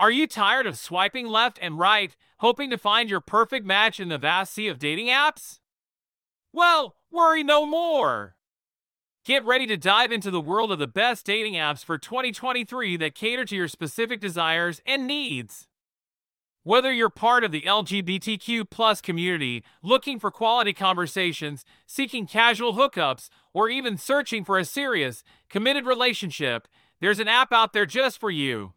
Are you tired of swiping left and right, hoping to find your perfect match in the vast sea of dating apps? Well, worry no more. Get ready to dive into the world of the best dating apps for 2023 that cater to your specific desires and needs. Whether you're part of the LGBTQ plus community, looking for quality conversations, seeking casual hookups, or even searching for a serious, committed relationship, there's an app out there just for you.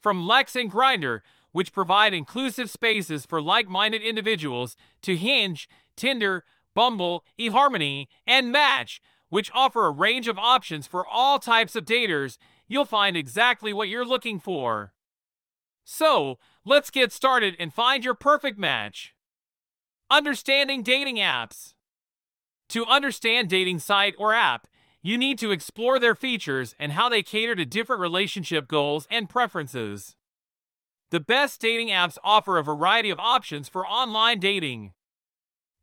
From Lex and Grindr, which provide inclusive spaces for like-minded individuals, to Hinge, Tinder, Bumble, eHarmony, and Match, which offer a range of options for all types of daters, you'll find exactly what you're looking for. So, let's get started and find your perfect match. Understanding dating apps. To understand dating site or app, you need to explore their features and how they cater to different relationship goals and preferences. The best dating apps offer a variety of options for online dating.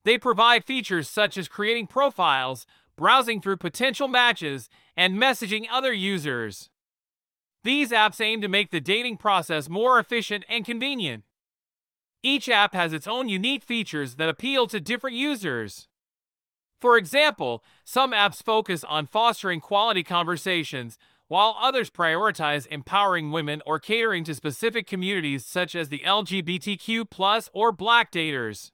They provide features such as creating profiles, browsing through potential matches, and messaging other users. These apps aim to make the dating process more efficient and convenient. Each app has its own unique features that appeal to different users. For example, some apps focus on fostering quality conversations, while others prioritize empowering women or catering to specific communities such as the LGBTQ or black daters.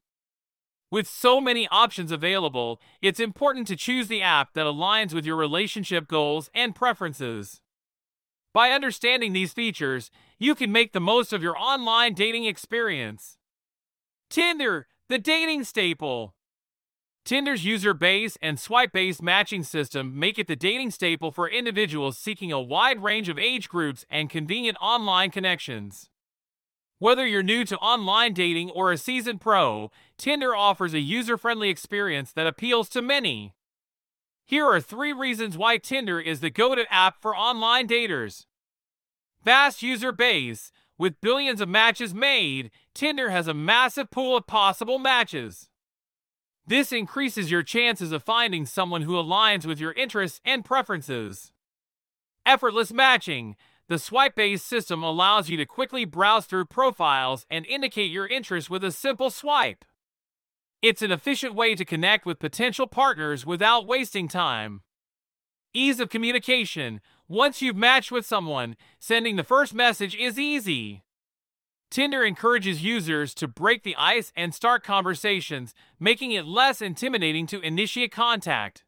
With so many options available, it's important to choose the app that aligns with your relationship goals and preferences. By understanding these features, you can make the most of your online dating experience. Tinder, the dating staple. Tinder's user base and swipe based matching system make it the dating staple for individuals seeking a wide range of age groups and convenient online connections. Whether you're new to online dating or a seasoned pro, Tinder offers a user friendly experience that appeals to many. Here are three reasons why Tinder is the go to app for online daters. Vast user base. With billions of matches made, Tinder has a massive pool of possible matches. This increases your chances of finding someone who aligns with your interests and preferences. Effortless matching. The swipe based system allows you to quickly browse through profiles and indicate your interest with a simple swipe. It's an efficient way to connect with potential partners without wasting time. Ease of communication. Once you've matched with someone, sending the first message is easy. Tinder encourages users to break the ice and start conversations, making it less intimidating to initiate contact.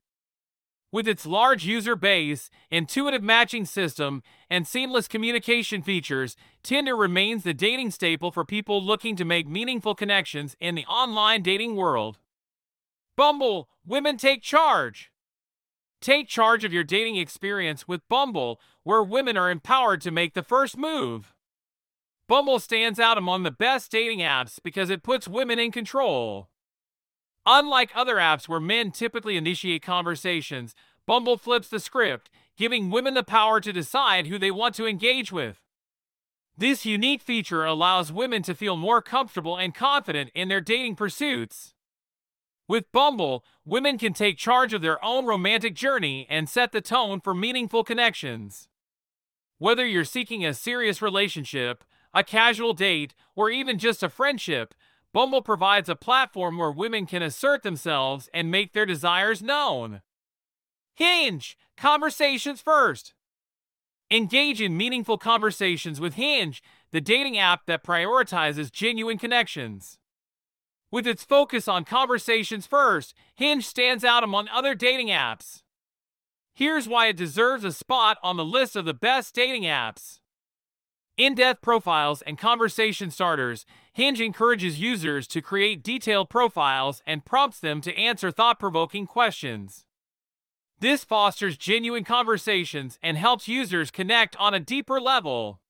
With its large user base, intuitive matching system, and seamless communication features, Tinder remains the dating staple for people looking to make meaningful connections in the online dating world. Bumble, women take charge. Take charge of your dating experience with Bumble, where women are empowered to make the first move. Bumble stands out among the best dating apps because it puts women in control. Unlike other apps where men typically initiate conversations, Bumble flips the script, giving women the power to decide who they want to engage with. This unique feature allows women to feel more comfortable and confident in their dating pursuits. With Bumble, women can take charge of their own romantic journey and set the tone for meaningful connections. Whether you're seeking a serious relationship, a casual date, or even just a friendship, Bumble provides a platform where women can assert themselves and make their desires known. Hinge, conversations first. Engage in meaningful conversations with Hinge, the dating app that prioritizes genuine connections. With its focus on conversations first, Hinge stands out among other dating apps. Here's why it deserves a spot on the list of the best dating apps. In depth profiles and conversation starters, Hinge encourages users to create detailed profiles and prompts them to answer thought provoking questions. This fosters genuine conversations and helps users connect on a deeper level.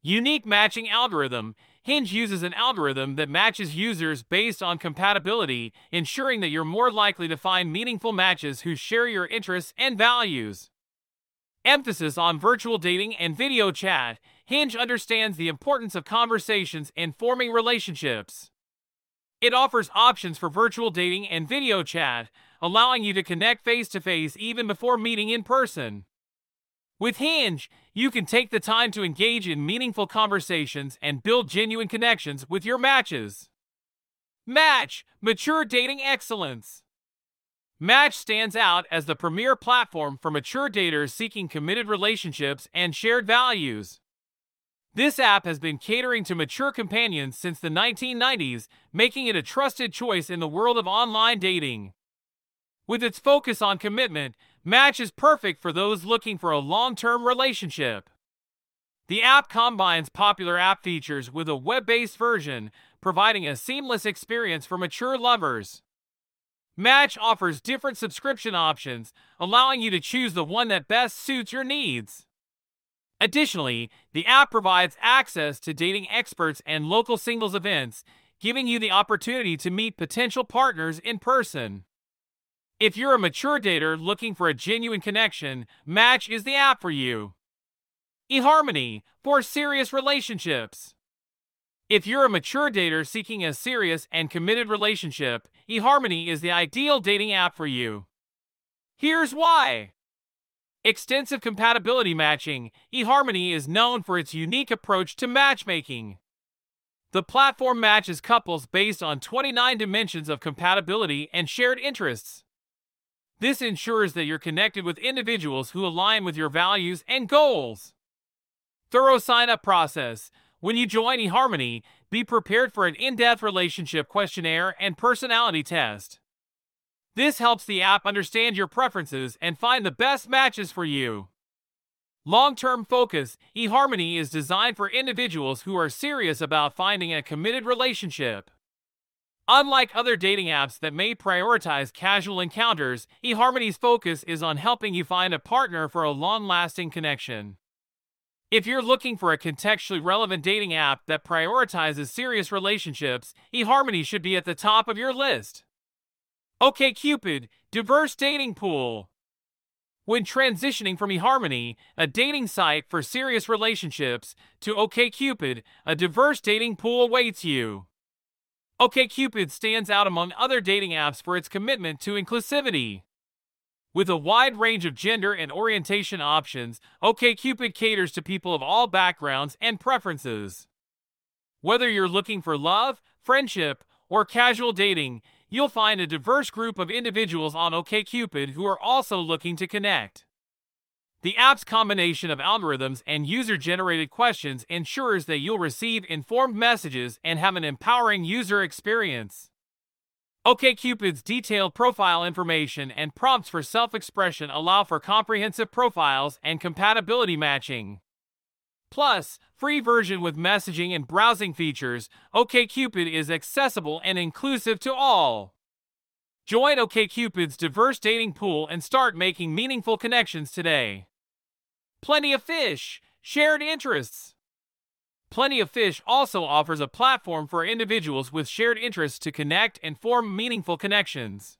Unique matching algorithm Hinge uses an algorithm that matches users based on compatibility, ensuring that you're more likely to find meaningful matches who share your interests and values. Emphasis on virtual dating and video chat Hinge understands the importance of conversations in forming relationships. It offers options for virtual dating and video chat, allowing you to connect face to face even before meeting in person. With Hinge, you can take the time to engage in meaningful conversations and build genuine connections with your matches. Match Mature Dating Excellence. Match stands out as the premier platform for mature daters seeking committed relationships and shared values. This app has been catering to mature companions since the 1990s, making it a trusted choice in the world of online dating. With its focus on commitment, Match is perfect for those looking for a long term relationship. The app combines popular app features with a web based version, providing a seamless experience for mature lovers. Match offers different subscription options, allowing you to choose the one that best suits your needs. Additionally, the app provides access to dating experts and local singles events, giving you the opportunity to meet potential partners in person. If you're a mature dater looking for a genuine connection, Match is the app for you. eHarmony for serious relationships. If you're a mature dater seeking a serious and committed relationship, eHarmony is the ideal dating app for you. Here's why. Extensive compatibility matching, eHarmony is known for its unique approach to matchmaking. The platform matches couples based on 29 dimensions of compatibility and shared interests. This ensures that you're connected with individuals who align with your values and goals. Thorough sign up process. When you join eHarmony, be prepared for an in depth relationship questionnaire and personality test. This helps the app understand your preferences and find the best matches for you. Long term focus eHarmony is designed for individuals who are serious about finding a committed relationship. Unlike other dating apps that may prioritize casual encounters, eHarmony's focus is on helping you find a partner for a long lasting connection. If you're looking for a contextually relevant dating app that prioritizes serious relationships, eHarmony should be at the top of your list. OkCupid, diverse dating pool. When transitioning from eHarmony, a dating site for serious relationships, to OkCupid, a diverse dating pool awaits you. OkCupid stands out among other dating apps for its commitment to inclusivity. With a wide range of gender and orientation options, OkCupid caters to people of all backgrounds and preferences. Whether you're looking for love, friendship, or casual dating, you'll find a diverse group of individuals on OkCupid who are also looking to connect. The app's combination of algorithms and user generated questions ensures that you'll receive informed messages and have an empowering user experience. OkCupid's detailed profile information and prompts for self expression allow for comprehensive profiles and compatibility matching. Plus, free version with messaging and browsing features, OkCupid is accessible and inclusive to all. Join OkCupid's diverse dating pool and start making meaningful connections today. Plenty of Fish, shared interests. Plenty of Fish also offers a platform for individuals with shared interests to connect and form meaningful connections.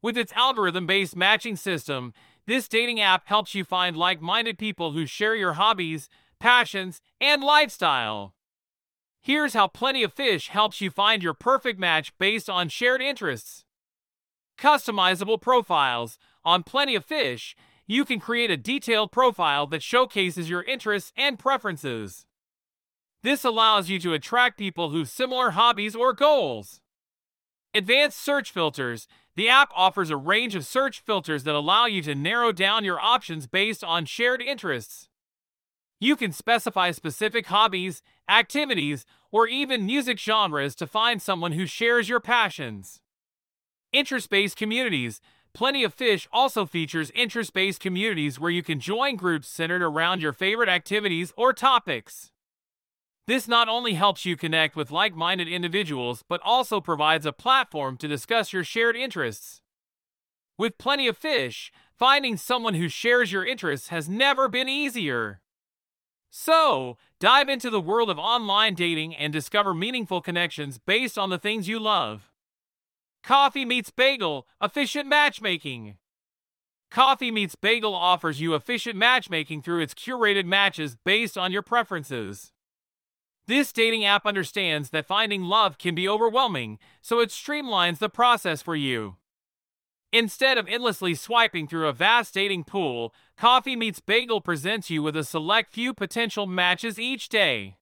With its algorithm based matching system, this dating app helps you find like minded people who share your hobbies, passions, and lifestyle. Here's how Plenty of Fish helps you find your perfect match based on shared interests. Customizable profiles. On Plenty of Fish, you can create a detailed profile that showcases your interests and preferences. This allows you to attract people who have similar hobbies or goals. Advanced search filters. The app offers a range of search filters that allow you to narrow down your options based on shared interests. You can specify specific hobbies, activities, or even music genres to find someone who shares your passions. Interest based communities. Plenty of Fish also features interest based communities where you can join groups centered around your favorite activities or topics. This not only helps you connect with like minded individuals, but also provides a platform to discuss your shared interests. With Plenty of Fish, finding someone who shares your interests has never been easier. So, dive into the world of online dating and discover meaningful connections based on the things you love. Coffee Meets Bagel, efficient matchmaking. Coffee Meets Bagel offers you efficient matchmaking through its curated matches based on your preferences. This dating app understands that finding love can be overwhelming, so it streamlines the process for you. Instead of endlessly swiping through a vast dating pool, Coffee Meets Bagel presents you with a select few potential matches each day.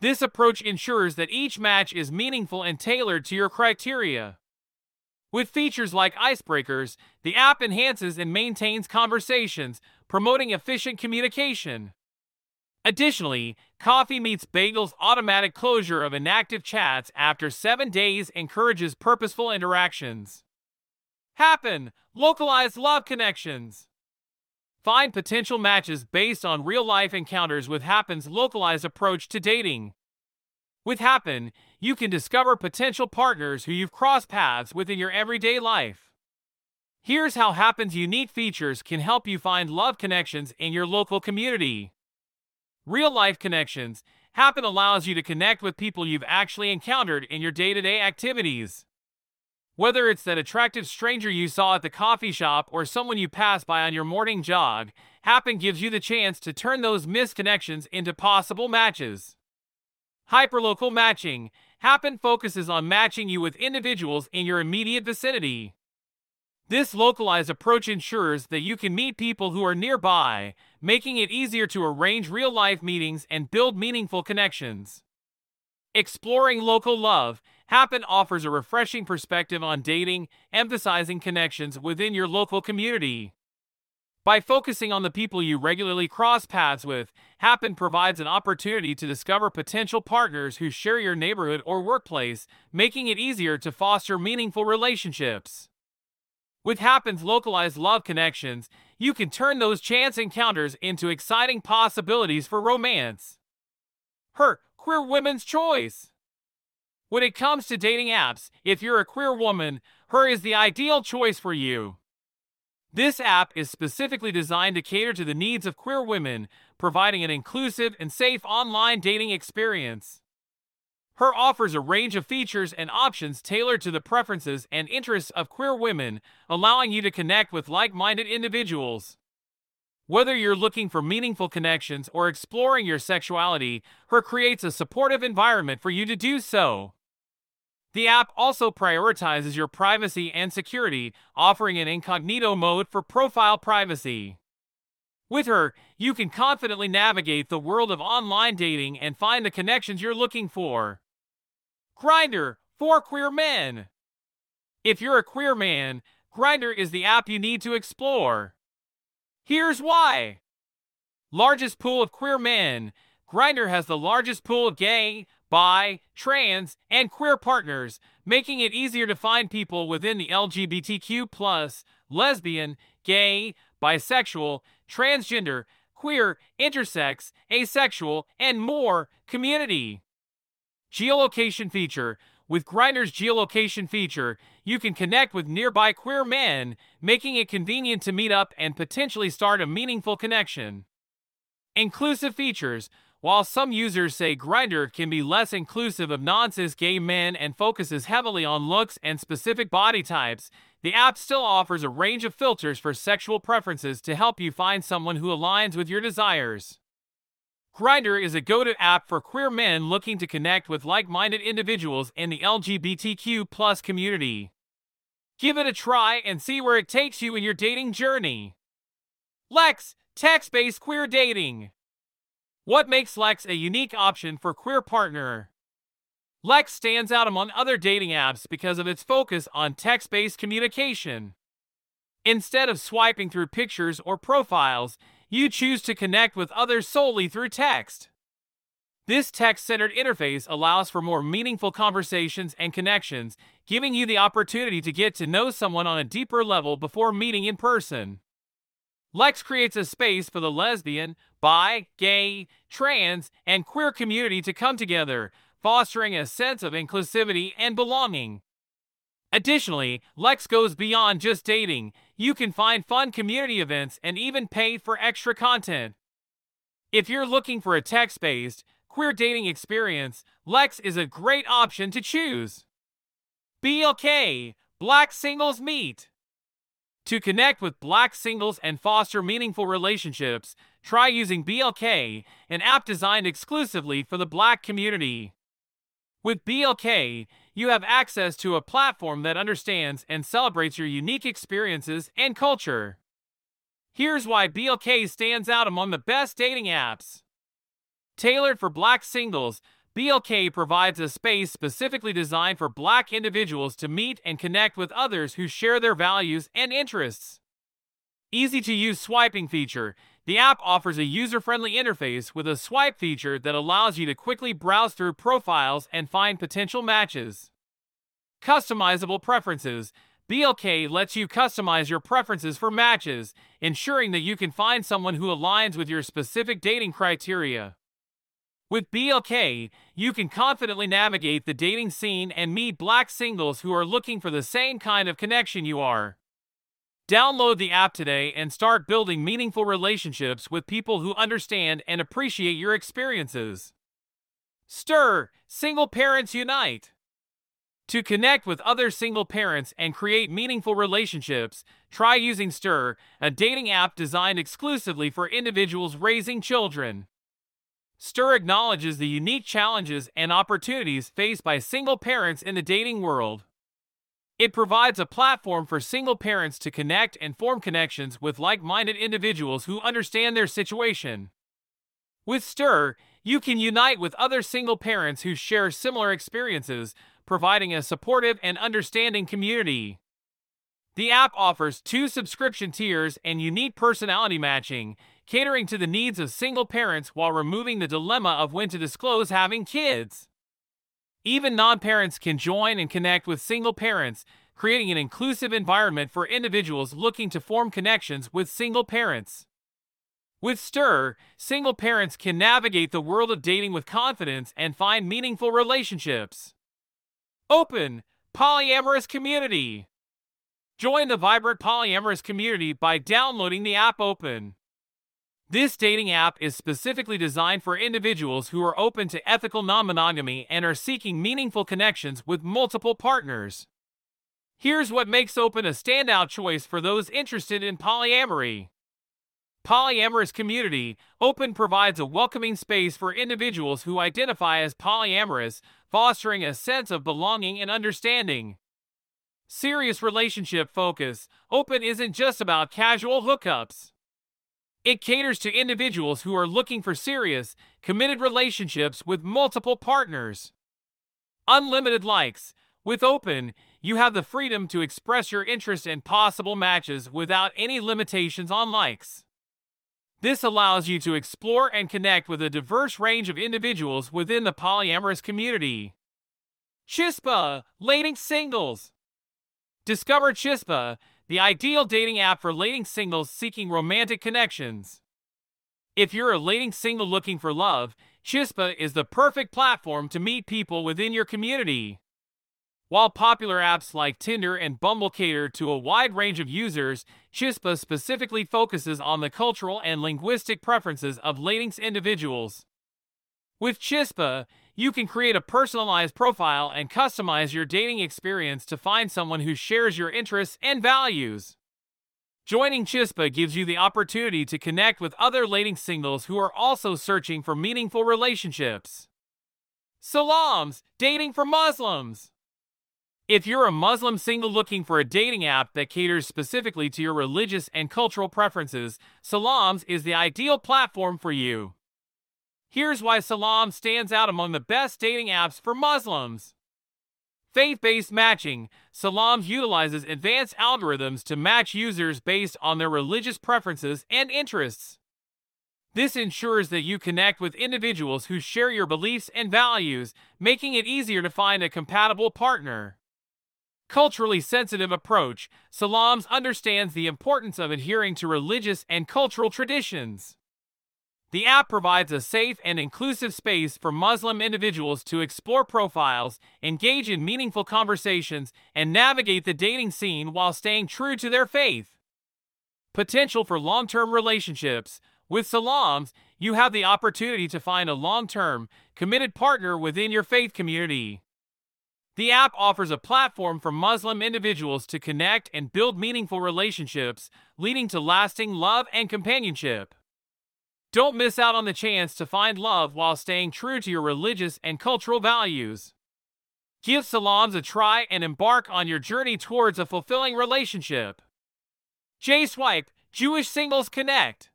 This approach ensures that each match is meaningful and tailored to your criteria. With features like icebreakers, the app enhances and maintains conversations, promoting efficient communication. Additionally, Coffee Meets Bagel's automatic closure of inactive chats after seven days encourages purposeful interactions. Happen! Localized love connections! Find potential matches based on real life encounters with Happen's localized approach to dating. With Happen, you can discover potential partners who you've crossed paths with in your everyday life. Here's how Happen's unique features can help you find love connections in your local community. Real life connections. Happen allows you to connect with people you've actually encountered in your day to day activities. Whether it's that attractive stranger you saw at the coffee shop or someone you pass by on your morning jog, Happen gives you the chance to turn those missed connections into possible matches. Hyperlocal matching. Happen focuses on matching you with individuals in your immediate vicinity. This localized approach ensures that you can meet people who are nearby, making it easier to arrange real life meetings and build meaningful connections. Exploring local love. Happen offers a refreshing perspective on dating, emphasizing connections within your local community. By focusing on the people you regularly cross paths with, Happen provides an opportunity to discover potential partners who share your neighborhood or workplace, making it easier to foster meaningful relationships. With Happen's localized love connections, you can turn those chance encounters into exciting possibilities for romance. Her queer women's choice. When it comes to dating apps, if you're a queer woman, her is the ideal choice for you. This app is specifically designed to cater to the needs of queer women, providing an inclusive and safe online dating experience. Her offers a range of features and options tailored to the preferences and interests of queer women, allowing you to connect with like minded individuals. Whether you're looking for meaningful connections or exploring your sexuality, Her creates a supportive environment for you to do so. The app also prioritizes your privacy and security, offering an incognito mode for profile privacy. With her, you can confidently navigate the world of online dating and find the connections you're looking for. Grindr for queer men. If you're a queer man, Grindr is the app you need to explore. Here's why. Largest pool of queer men. Grindr has the largest pool of gay, bi, trans, and queer partners, making it easier to find people within the LGBTQ, plus, lesbian, gay, bisexual, transgender, queer, intersex, asexual, and more community. Geolocation feature. With Grindr's geolocation feature, you can connect with nearby queer men, making it convenient to meet up and potentially start a meaningful connection. Inclusive features. While some users say Grindr can be less inclusive of non cis gay men and focuses heavily on looks and specific body types, the app still offers a range of filters for sexual preferences to help you find someone who aligns with your desires. Grindr is a go to app for queer men looking to connect with like minded individuals in the LGBTQ plus community. Give it a try and see where it takes you in your dating journey. Lex, text based queer dating. What makes Lex a unique option for queer partner? Lex stands out among other dating apps because of its focus on text based communication. Instead of swiping through pictures or profiles, you choose to connect with others solely through text. This text centered interface allows for more meaningful conversations and connections, giving you the opportunity to get to know someone on a deeper level before meeting in person. Lex creates a space for the lesbian, bi, gay, trans, and queer community to come together, fostering a sense of inclusivity and belonging. Additionally, Lex goes beyond just dating. You can find fun community events and even pay for extra content. If you're looking for a text based, queer dating experience, Lex is a great option to choose. BLK Black Singles Meet to connect with black singles and foster meaningful relationships, try using BLK, an app designed exclusively for the black community. With BLK, you have access to a platform that understands and celebrates your unique experiences and culture. Here's why BLK stands out among the best dating apps. Tailored for black singles, BLK provides a space specifically designed for black individuals to meet and connect with others who share their values and interests. Easy to use swiping feature. The app offers a user friendly interface with a swipe feature that allows you to quickly browse through profiles and find potential matches. Customizable preferences. BLK lets you customize your preferences for matches, ensuring that you can find someone who aligns with your specific dating criteria. With BLK, you can confidently navigate the dating scene and meet black singles who are looking for the same kind of connection you are. Download the app today and start building meaningful relationships with people who understand and appreciate your experiences. Stir, Single Parents Unite. To connect with other single parents and create meaningful relationships, try using Stir, a dating app designed exclusively for individuals raising children. Stir acknowledges the unique challenges and opportunities faced by single parents in the dating world. It provides a platform for single parents to connect and form connections with like minded individuals who understand their situation. With Stir, you can unite with other single parents who share similar experiences, providing a supportive and understanding community. The app offers two subscription tiers and unique personality matching, catering to the needs of single parents while removing the dilemma of when to disclose having kids. Even non parents can join and connect with single parents, creating an inclusive environment for individuals looking to form connections with single parents. With Stir, single parents can navigate the world of dating with confidence and find meaningful relationships. Open, polyamorous community. Join the vibrant polyamorous community by downloading the app Open. This dating app is specifically designed for individuals who are open to ethical non monogamy and are seeking meaningful connections with multiple partners. Here's what makes Open a standout choice for those interested in polyamory. Polyamorous community, Open provides a welcoming space for individuals who identify as polyamorous, fostering a sense of belonging and understanding. Serious relationship focus, Open isn't just about casual hookups. It caters to individuals who are looking for serious, committed relationships with multiple partners. Unlimited likes. With Open, you have the freedom to express your interest in possible matches without any limitations on likes. This allows you to explore and connect with a diverse range of individuals within the polyamorous community. Chispa, Dating Singles. Discover Chispa, the ideal dating app for dating singles seeking romantic connections. If you're a dating single looking for love, Chispa is the perfect platform to meet people within your community. While popular apps like Tinder and Bumble cater to a wide range of users, Chispa specifically focuses on the cultural and linguistic preferences of dating individuals. With Chispa, you can create a personalized profile and customize your dating experience to find someone who shares your interests and values. Joining Chispa gives you the opportunity to connect with other dating singles who are also searching for meaningful relationships. Salams, dating for Muslims. If you're a Muslim single looking for a dating app that caters specifically to your religious and cultural preferences, Salams is the ideal platform for you. Here's why Salam stands out among the best dating apps for Muslims. Faith based matching. Salam utilizes advanced algorithms to match users based on their religious preferences and interests. This ensures that you connect with individuals who share your beliefs and values, making it easier to find a compatible partner. Culturally sensitive approach. Salams understands the importance of adhering to religious and cultural traditions. The app provides a safe and inclusive space for Muslim individuals to explore profiles, engage in meaningful conversations, and navigate the dating scene while staying true to their faith. Potential for long term relationships. With Salams, you have the opportunity to find a long term, committed partner within your faith community. The app offers a platform for Muslim individuals to connect and build meaningful relationships, leading to lasting love and companionship. Don't miss out on the chance to find love while staying true to your religious and cultural values. Give salams a try and embark on your journey towards a fulfilling relationship. J-Swipe, Jewish Singles Connect.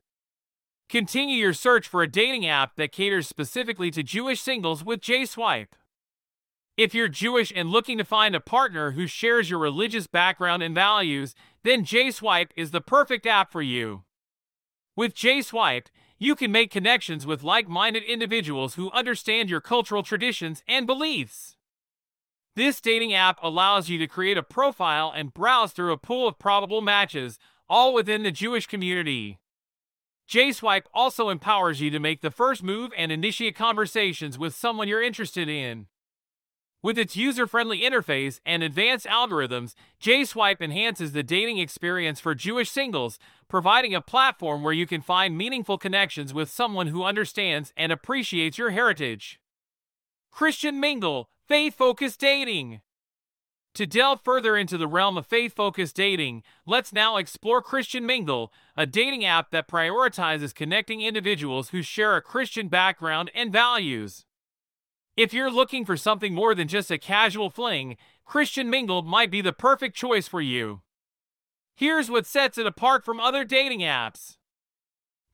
Continue your search for a dating app that caters specifically to Jewish singles with J-Swipe. If you're Jewish and looking to find a partner who shares your religious background and values, then J-Swipe is the perfect app for you. With J-Swipe, you can make connections with like-minded individuals who understand your cultural traditions and beliefs. This dating app allows you to create a profile and browse through a pool of probable matches, all within the Jewish community. J-Swipe also empowers you to make the first move and initiate conversations with someone you're interested in. With its user-friendly interface and advanced algorithms, J-Swipe enhances the dating experience for Jewish singles, providing a platform where you can find meaningful connections with someone who understands and appreciates your heritage. Christian Mingle, faith-focused dating. To delve further into the realm of faith-focused dating, let's now explore Christian Mingle, a dating app that prioritizes connecting individuals who share a Christian background and values. If you're looking for something more than just a casual fling, Christian Mingle might be the perfect choice for you. Here's what sets it apart from other dating apps.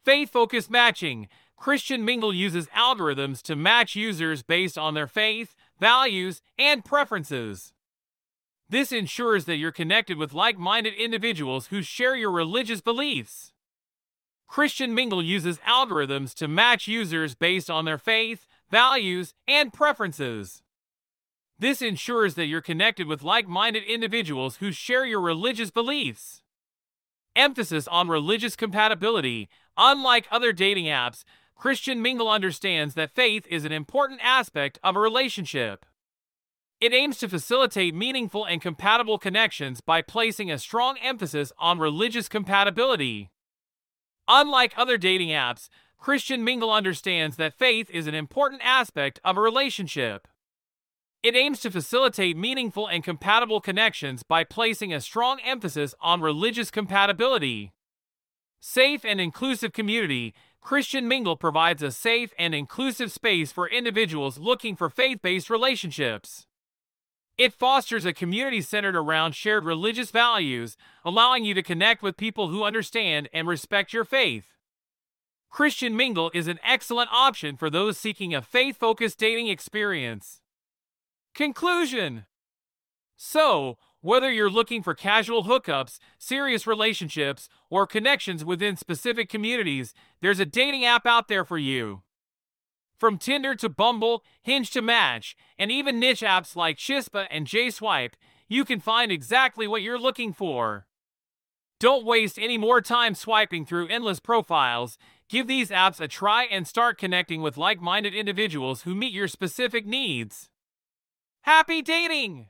Faith focused matching. Christian Mingle uses algorithms to match users based on their faith, values, and preferences. This ensures that you're connected with like minded individuals who share your religious beliefs. Christian Mingle uses algorithms to match users based on their faith, values, and preferences. This ensures that you're connected with like minded individuals who share your religious beliefs. Emphasis on religious compatibility. Unlike other dating apps, Christian Mingle understands that faith is an important aspect of a relationship. It aims to facilitate meaningful and compatible connections by placing a strong emphasis on religious compatibility. Unlike other dating apps, Christian Mingle understands that faith is an important aspect of a relationship. It aims to facilitate meaningful and compatible connections by placing a strong emphasis on religious compatibility. Safe and inclusive community, Christian Mingle provides a safe and inclusive space for individuals looking for faith based relationships. It fosters a community centered around shared religious values, allowing you to connect with people who understand and respect your faith. Christian Mingle is an excellent option for those seeking a faith focused dating experience. Conclusion So, whether you're looking for casual hookups, serious relationships, or connections within specific communities, there's a dating app out there for you. From Tinder to Bumble, Hinge to Match, and even niche apps like Chispa and J-Swipe, you can find exactly what you're looking for. Don't waste any more time swiping through endless profiles. Give these apps a try and start connecting with like minded individuals who meet your specific needs. Happy dating!